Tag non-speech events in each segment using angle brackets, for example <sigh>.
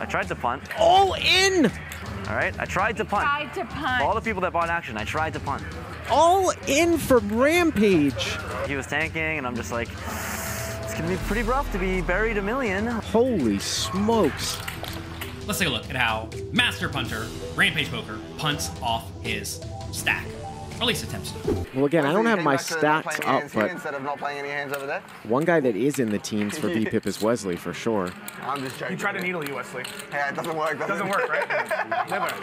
I tried to punt. All in! All right, I tried to punt. Tried to punt. All the people that bought action, I tried to punt. All in from Rampage. He was tanking, and I'm just like, it's gonna be pretty rough to be buried a million. Holy smokes. Let's take a look at how Master Punter, Rampage Poker, punts off his stack. Or at least attempts to. Well, again, I don't have my stats up, but instead of not playing any hands over there. one guy that is in the teams for <laughs> VPIP is Wesley for sure. I'm just joking. You tried to needle you, Wesley. Yeah, it doesn't work. Doesn't, Doesn't work, right? <laughs> never.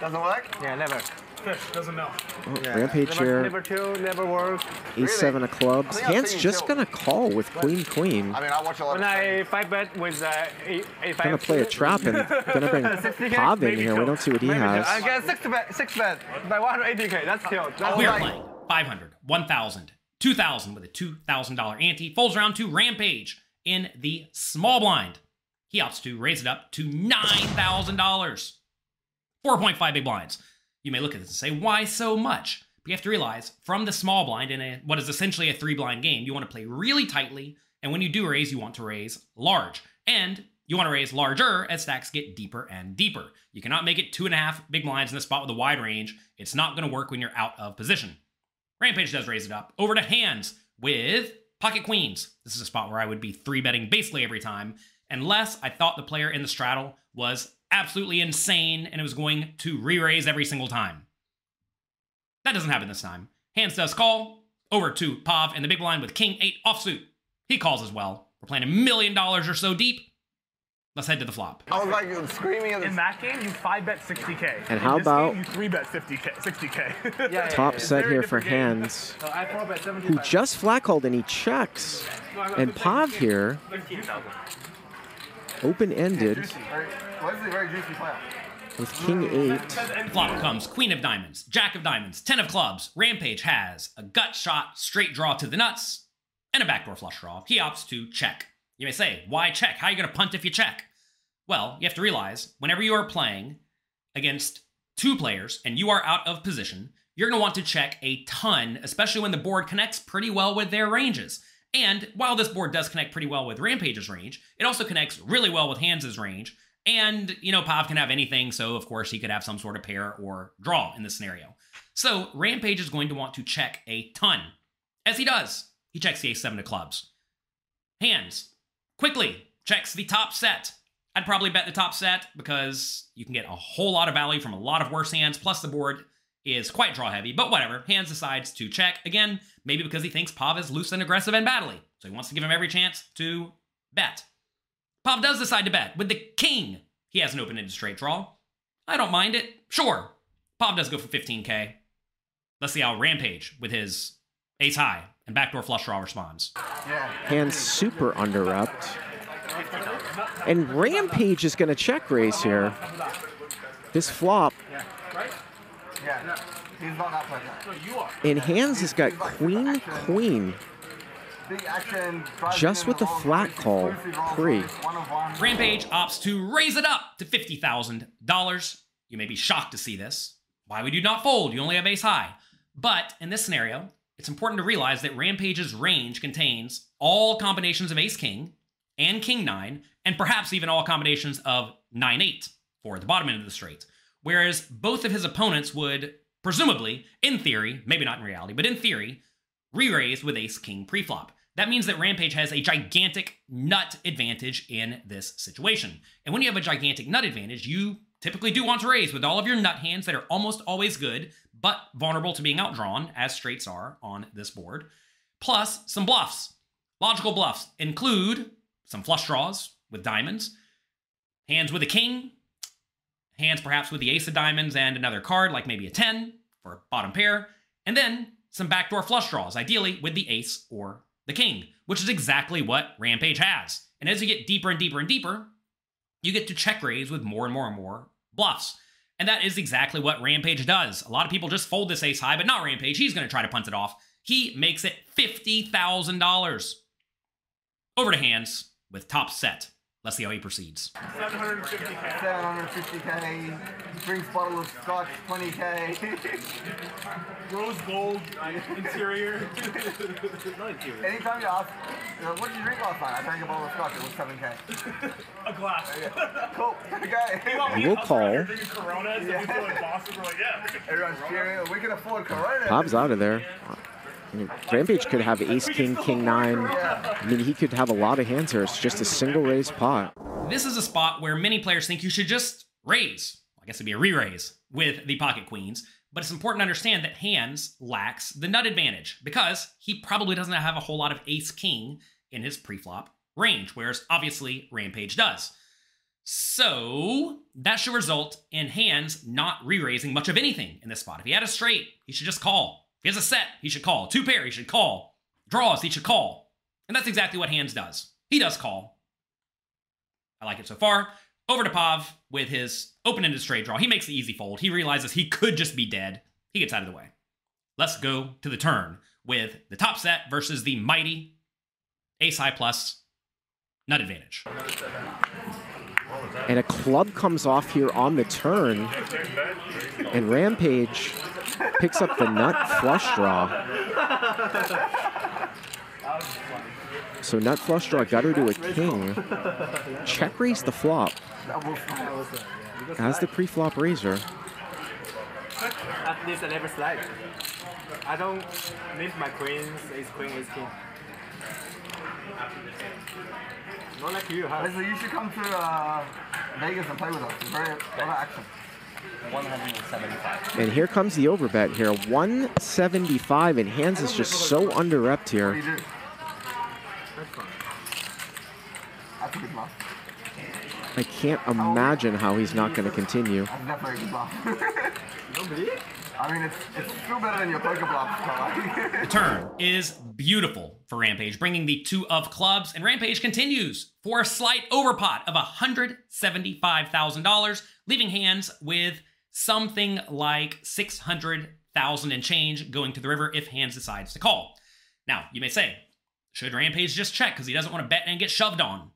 Doesn't work. Yeah, never. Fish doesn't know. Oh, Rampage here, Never two, never work. ace seven of clubs. I Hand's just tilt. gonna call with queen queen. I mean, I watch a lot When of. I five bet with uh, a, a five. Gonna play a trap and <laughs> gonna bring <laughs> 60K, in maybe here. We don't see what he Maybe tilt. I has. get six bet, six bet by 180k. That's tilt. That's We are playing 500, 1,000, 2,000 with a $2,000 ante. Folds round to Rampage in the small blind. He opts to raise it up to $9,000. 4.5 big blinds. You may look at this and say, why so much? But you have to realize from the small blind in a what is essentially a three blind game, you want to play really tightly, and when you do raise, you want to raise large. And you want to raise larger as stacks get deeper and deeper. You cannot make it two and a half big blinds in the spot with a wide range. It's not going to work when you're out of position. Rampage does raise it up over to Handz with pocket queens. This is a spot where I would be three betting basically every time, unless I thought the player in the straddle was absolutely insane and it was going to re raise every single time. That doesn't happen this time. Handz does call over to Pav in the big blind with King 8 offsuit. He calls as well. We're playing a million dollars or so deep. Let's head to the flop. I was like screaming In that game, you five bet 60k. And how about game, you three bet 50k, 60k? yeah, top yeah, set here for game. Handz. Uh, who just flat called and he checks. No, and Pav here open-ended. With king eight. Flop comes queen of diamonds, jack of diamonds, ten of clubs. Rampage has a gut shot, straight draw to the nuts, and a backdoor flush draw. He opts to check. You may say, why check? How are you going to punt if you check? Well, you have to realize whenever you are playing against two players and you are out of position, you're going to want to check a ton, especially when the board connects pretty well with their ranges. And while this board does connect pretty well with Rampage's range, it also connects really well with Handz' range. And, you know, Pav can have anything, so of course he could have some sort of pair or draw in this scenario. So Rampage is going to want to check a ton. As he does, he checks the ace seven of clubs. Handz quickly checks the top set. I'd probably bet the top set because you can get a whole lot of value from a lot of worse hands, plus the board is quite draw heavy, but whatever. Handz decides to check. Again, maybe because he thinks Pav is loose and aggressive and battly, so he wants to give him every chance to bet. Pav does decide to bet with the king. He has an open-ended straight draw. I don't mind it. Sure. Pav does go for 15k. Let's see how Rampage with his ace high and backdoor flush draw responds. Handz super underupped. And Rampage is gonna check raise here. This flop, He's and Handz has got queen, queen. Just with the flat call, pre. Rampage opts to raise it up to $50,000. You may be shocked to see this. Why would you not fold? You only have ace high. But in this scenario, it's important to realize that Rampage's range contains all combinations of ace king and king nine, and perhaps even all combinations of nine eight for the bottom end of the straight. Whereas both of his opponents would presumably, in theory, maybe not in reality, but in theory, re-raise with ace king preflop. That means that Rampage has a gigantic nut advantage in this situation. And when you have a gigantic nut advantage, you typically do want to raise with all of your nut hands that are almost always good, but vulnerable to being outdrawn, as straights are on this board, plus some bluffs. Logical bluffs include some flush draws with diamonds, hands with a king, hands perhaps with the ace of diamonds and another card, like maybe a 10 for a bottom pair, and then some backdoor flush draws, ideally with the ace or the king, which is exactly what Rampage has. And as you get deeper and deeper and deeper, you get to check raise with more and more and more bluffs. And that is exactly what Rampage does. A lot of people just fold this ace high, but not Rampage. He's going to try to punt it off. He makes it $50,000. Over to Handz with top set. Let's see how he proceeds. 750k. 750k. Drinks bottle of scotch, 20k. <laughs> Rose gold interior. <laughs> Not interior. Anytime you ask, you know, what did you drink last night? I drank a bottle of scotch. It was 7k. <laughs> A glass. Cool. Okay. We'll call. Drinking Coronas and people Boston like, yeah. Everyone's cheering. We can afford Corona. Bob's out of there. I mean, Rampage could have ace, king, king, nine. I mean, he could have a lot of hands here. It's just a single raise pot. This is a spot where many players think you should just raise. I guess it'd be a re-raise with the pocket queens. But it's important to understand that Handz lacks the nut advantage because he probably doesn't have a whole lot of ace king in his preflop range, whereas obviously Rampage does. So that should result in Handz not re-raising much of anything in this spot. If he had a straight, he should just call. If he has a set, he should call. Two pair, he should call. Draws, he should call. And that's exactly what Handz does. He does call. I like it so far. Over to Pav with his open-ended straight draw. He makes the easy fold. He realizes he could just be dead. He gets out of the way. Let's go to the turn with the top set versus the mighty ace high plus nut advantage. And a club comes off here on the turn. And Rampage picks up the nut flush draw. So nut flush draw gutter to a king. Check raise the flop as the pre-flop raiser. At least I never slide. I don't leave my queens, ace queen, ace king. Not like you, huh? Leslie, you should come to uh, Vegas and play with us. It's very a lot of action. 175. And here comes the overbet here. 175 and Handz is just so under repped here. you do? That's a good bluff. I can't imagine how he's not going to continue. <laughs> I mean, it's, it's still better than your poker bluff. <laughs> The turn is beautiful for Rampage, bringing the two of clubs, and Rampage continues for a slight overpot of $175,000, leaving Handz with something like 600,000 and change going to the river if Handz decides to call. Now, you may say, should Rampage just check because he doesn't want to bet and get shoved on?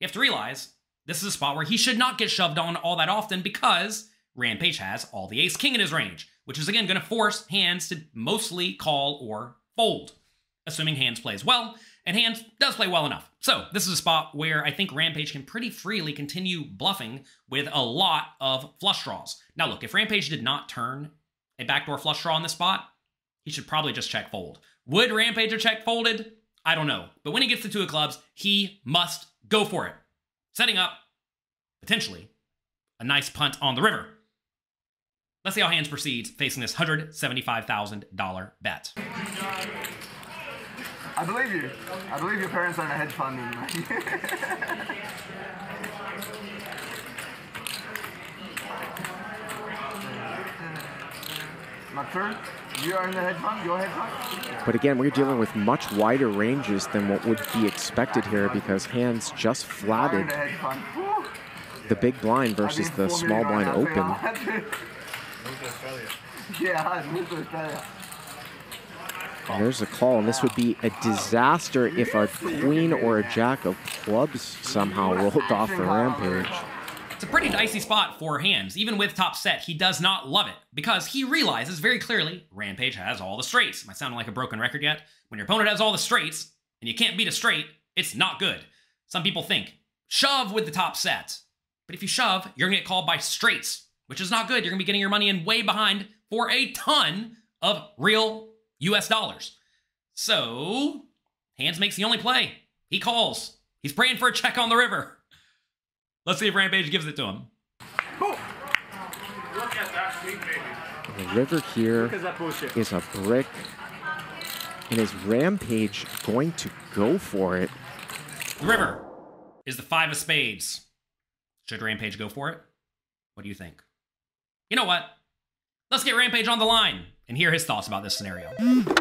You have to realize this is a spot where he should not get shoved on all that often because Rampage has all the ace king in his range, which is again going to force Handz to mostly call or fold, assuming Handz plays well, and Handz does play well enough. So this is a spot where I think Rampage can pretty freely continue bluffing with a lot of flush draws. Now look, if Rampage did not turn a backdoor flush draw on this spot, he should probably just check fold. Would Rampage have check folded? I don't know. But when he gets to two of clubs, he must go for it. Setting up, potentially, a nice punt on the river. Let's see how Handz proceeds facing this $175,000 bet. I believe you. I believe your parents own a hedge fund. And, Not true? You own the hedge fund? Your hedge fund? But again, we're dealing with much wider ranges than what would be expected here because Handz just flatted a hedge fund. Woo. the big blind versus the small blind right <laughs> now, open. so yeah, I'd move to Australia. There's a call, and this would be a disaster if a queen or a jack of clubs somehow rolled off the rampage. It's a pretty dicey spot for Handz. Even with top set, he does not love it because he realizes very clearly Rampage has all the straights. Am I sounding like a broken record yet? When your opponent has all the straights and you can't beat a straight, it's not good. Some people think shove with the top set. But if you shove, you're gonna get called by straights, which is not good. You're gonna be getting your money in way behind for a ton of real US dollars. So, Handz makes the only play. He calls. He's praying for a check on the river. Let's see if Rampage gives it to him. Look at that sweet baby. The river here Look at that bullshit. is a brick. And is Rampage going to go for it? The river is the five of spades. Should Rampage go for it? What do you think? You know what? Let's get Rampage on the line and hear his thoughts about this scenario.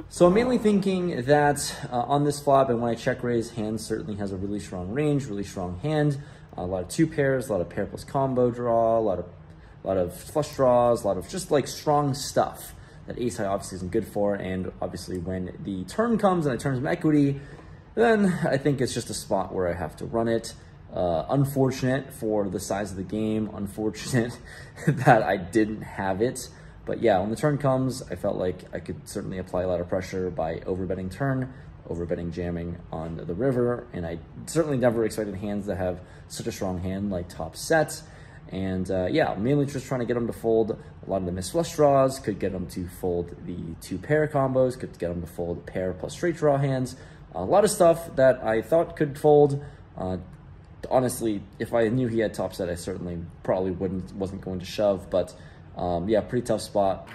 So I'm mainly thinking that uh, on this flop and when I check raise, hand certainly has a really strong range, really strong hand. a lot of two pairs, a lot of pair plus combo draw, a lot of a lot of flush draws, a lot of just like strong stuff that ace high obviously isn't good for. And obviously when the turn comes and I turn some equity, then I think it's just a spot where I have to run it. Uh, unfortunate for the size of the game. Unfortunate <laughs> that I didn't have it. But yeah, when the turn comes, I felt like I could certainly apply a lot of pressure by overbetting turn, overbetting jamming on the river, and I certainly never expected Handz that have such a strong hand like top sets. And uh, yeah, mainly just trying to get them to fold a lot of the missed flush draws, could get them to fold the two pair combos, could get them to fold pair plus straight draw hands. A lot of stuff that I thought could fold. Uh, honestly, if I knew he had top set, I certainly probably wouldn't, wasn't going to shove, but um, yeah, pretty tough spot.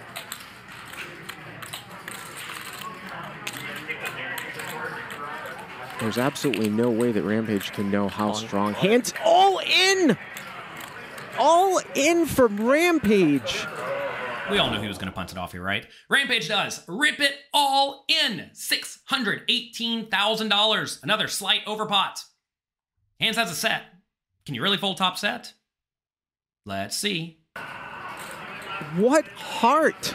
There's absolutely no way that Rampage can know how strong. Hands all in! All in from Rampage. We all knew he was going to punt it off here, right? Rampage does. Rip it all in. $618,000. Another slight overpot. Handz has a set. Can you really fold top set? Let's see. What heart!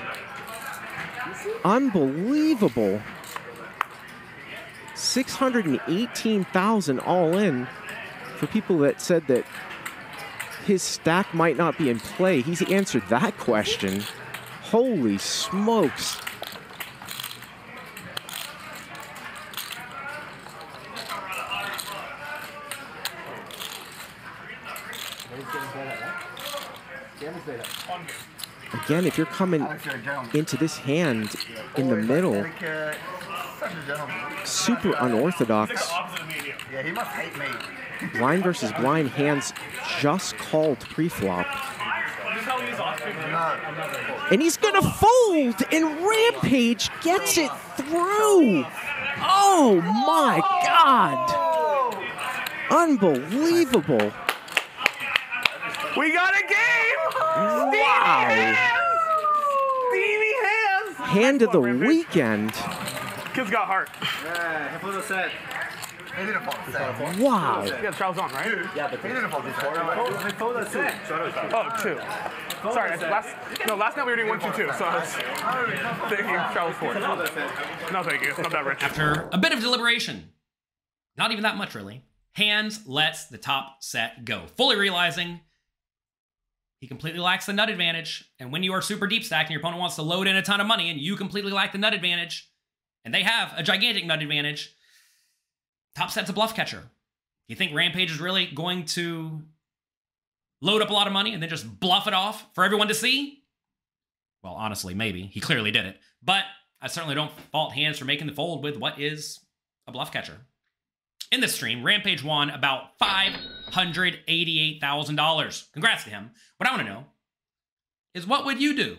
Unbelievable. 618,000 all in for people that said that his stack might not be in play. He's answered that question. Holy smokes. Again, if you're coming into this hand in the middle, super unorthodox. Blind versus blind Handz just called pre-flop. And he's gonna fold, and Rampage gets it through. Oh my God! Unbelievable! We got a game! Wow! Steamy hands! Hand of the weekend. Kid's got heart. Yeah, He didn't fall the set. Wow! Yeah, Charles on, right? Yeah, he didn't fall the set. Oh, two. Sorry, last no last night we were doing one two two, so I was <laughs> thinking Charles four. No, thank you. It's not that rich. After a bit of deliberation, not even that much really, Handz lets the top set go, fully realizing he completely lacks the nut advantage. And when you are super deep stacked and your opponent wants to load in a ton of money and you completely lack the nut advantage, and they have a gigantic nut advantage, top set's a bluff catcher. You think Rampage is really going to load up a lot of money and then just bluff it off for everyone to see? Well, honestly, maybe. He clearly did it. But I certainly don't fault Handz for making the fold with what is a bluff catcher. In this stream, Rampage won about $588,000. Congrats to him. What I want to know is what would you do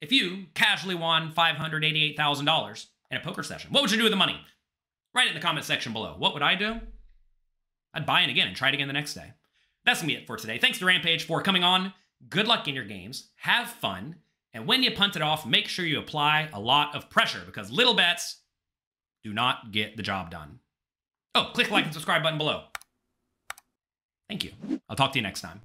if you casually won $588,000 in a poker session? What would you do with the money? Write it in the comment section below. What would I do? I'd buy in again and try it again the next day. That's going to be it for today. Thanks to Rampage for coming on. Good luck in your games. Have fun. And when you punt it off, make sure you apply a lot of pressure because little bets do not get the job done. Oh, click like and subscribe button below. Thank you. I'll talk to you next time.